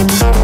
Thank